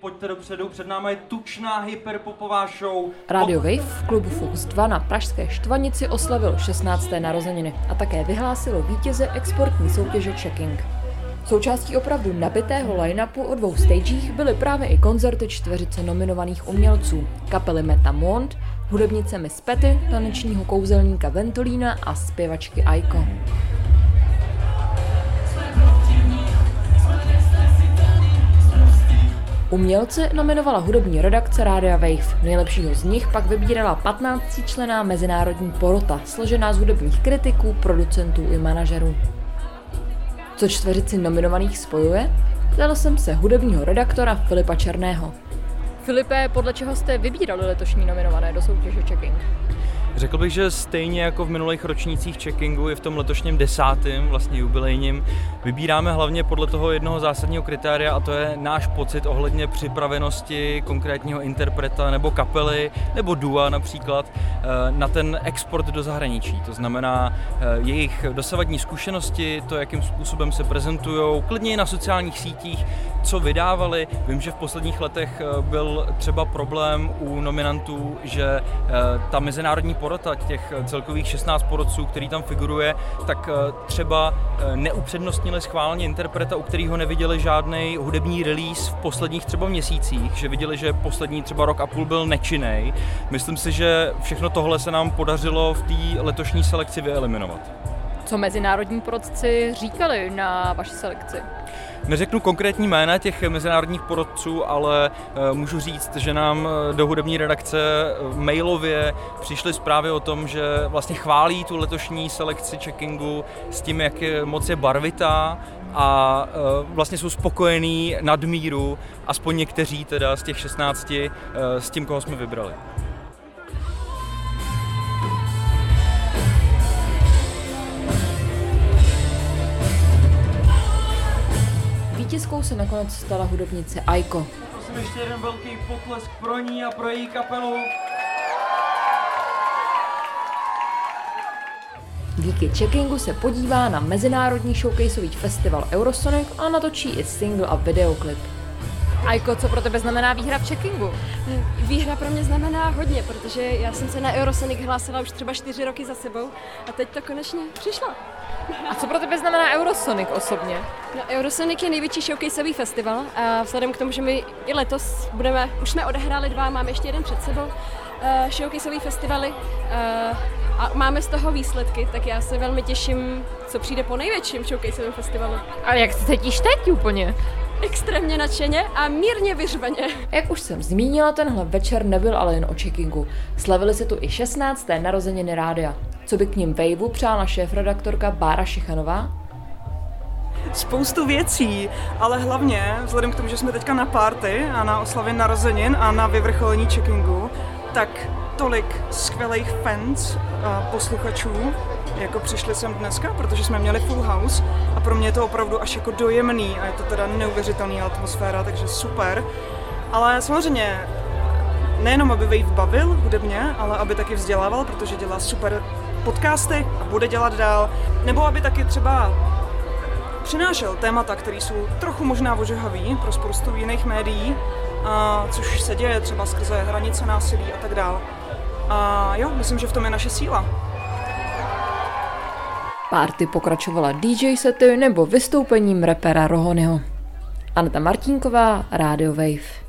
Pojďte dopředu, před námi je tučná hyperpopová show. Radio Wave v klubu Focus 2 na Pražské Štvanici oslavil 16. narozeniny a také vyhlásilo vítěze exportní soutěže Checking. Součástí opravdu nabitého line-upu o dvou stagech byly právě i koncerty čtveřice nominovaných umělců. Kapely Metamond, hudebnice Miss Petty, tanečního kouzelníka Ventolína a zpěvačky Aiko. Umělce nominovala hudební redakce Rádia Wave. Nejlepšího z nich pak vybírala 15 člená mezinárodní porota, složená z hudebních kritiků, producentů i manažerů. Co čtveřici nominovaných spojuje? Ptal jsem se hudebního redaktora Filipa Černého. Filipe, podle čeho jste vybírali letošní nominované do soutěže Checking? Řekl bych, že stejně jako v minulých ročnících checkingu i v tom letošním desátém, vlastně jubilejním, vybíráme hlavně podle toho jednoho zásadního kritéria a to je náš pocit ohledně připravenosti konkrétního interpreta nebo kapely nebo dua například eh, na ten export do zahraničí. To znamená eh, jejich dosavadní zkušenosti, to, jakým způsobem se prezentují, klidně i na sociálních sítích, co vydávali. Vím, že v posledních letech eh, byl třeba problém u nominantů, že ta mezinárodní porota těch celkových 16 porodců, který tam figuruje, tak eh, třeba eh, neupřednostnili schválně interpreta, u kterého neviděli žádný hudební release v posledních třeba měsících, že viděli, že poslední třeba rok a půl byl nečinný. Myslím si, že všechno tohle se nám podařilo v té letošní selekci vyeliminovat. Co mezinárodní porodci říkali na vaši selekci? Neřeknu konkrétní jména těch mezinárodních porodců, ale eh, můžu říct, že nám eh, do hudební redakce eh, mailově přišly zprávy o tom, že vlastně chválí tu letošní selekci checkingu s tím, jak je moc je barvitá a vlastně jsou spokojení nadmíru, aspoň někteří teda z těch 16, s tím, koho jsme vybrali. Vítězkou se nakonec stala hudebnice Aiko. Prosím ještě jeden velký potlesk pro ní a pro její kapelu. Díky checkingu se podívá na mezinárodní showcaseový festival Eurosonic a natočí i single a videoklip. Aiko, co pro tebe znamená výhra v checkingu? Výhra pro mě znamená hodně, protože já jsem se na Eurosonic hlásila už třeba čtyři roky za sebou a teď to konečně přišlo. A co pro tebe znamená Eurosonic osobně? No, Eurosonic je největší showcaseový festival a vzhledem k tomu, že my i letos budeme, už jsme odehráli dva, máme ještě jeden před sebou, uh, showcaseový festivaly uh, a máme z toho výsledky, tak já se velmi těším, co přijde po největším showcaseovém festivalu. A jak se cítíš teď úplně? extrémně nadšeně a mírně vyřvaně. Jak už jsem zmínila, tenhle večer nebyl ale jen o checkingu. Slavili se tu i 16. narozeniny rádia. Co by k ním Waveu přála šéf-redaktorka Bára Šichanová? Spoustu věcí, ale hlavně vzhledem k tomu, že jsme teďka na party a na oslavě narozenin a na vyvrcholení checkingu, tak tolik skvělých fans a posluchačů, jako přišli sem dneska, protože jsme měli full house a pro mě je to opravdu až jako dojemný a je to teda neuvěřitelná atmosféra, takže super. Ale samozřejmě nejenom aby Wave bavil hudebně, ale aby taky vzdělával, protože dělá super podcasty a bude dělat dál, nebo aby taky třeba přinášel témata, které jsou trochu možná ožehavý pro spoustu jiných médií, a což se děje třeba skrze hranice násilí a tak dál. A jo, myslím, že v tom je naše síla. Párty pokračovala DJ sety nebo vystoupením repera Rohonyho. Aneta Martínková, Radio Wave.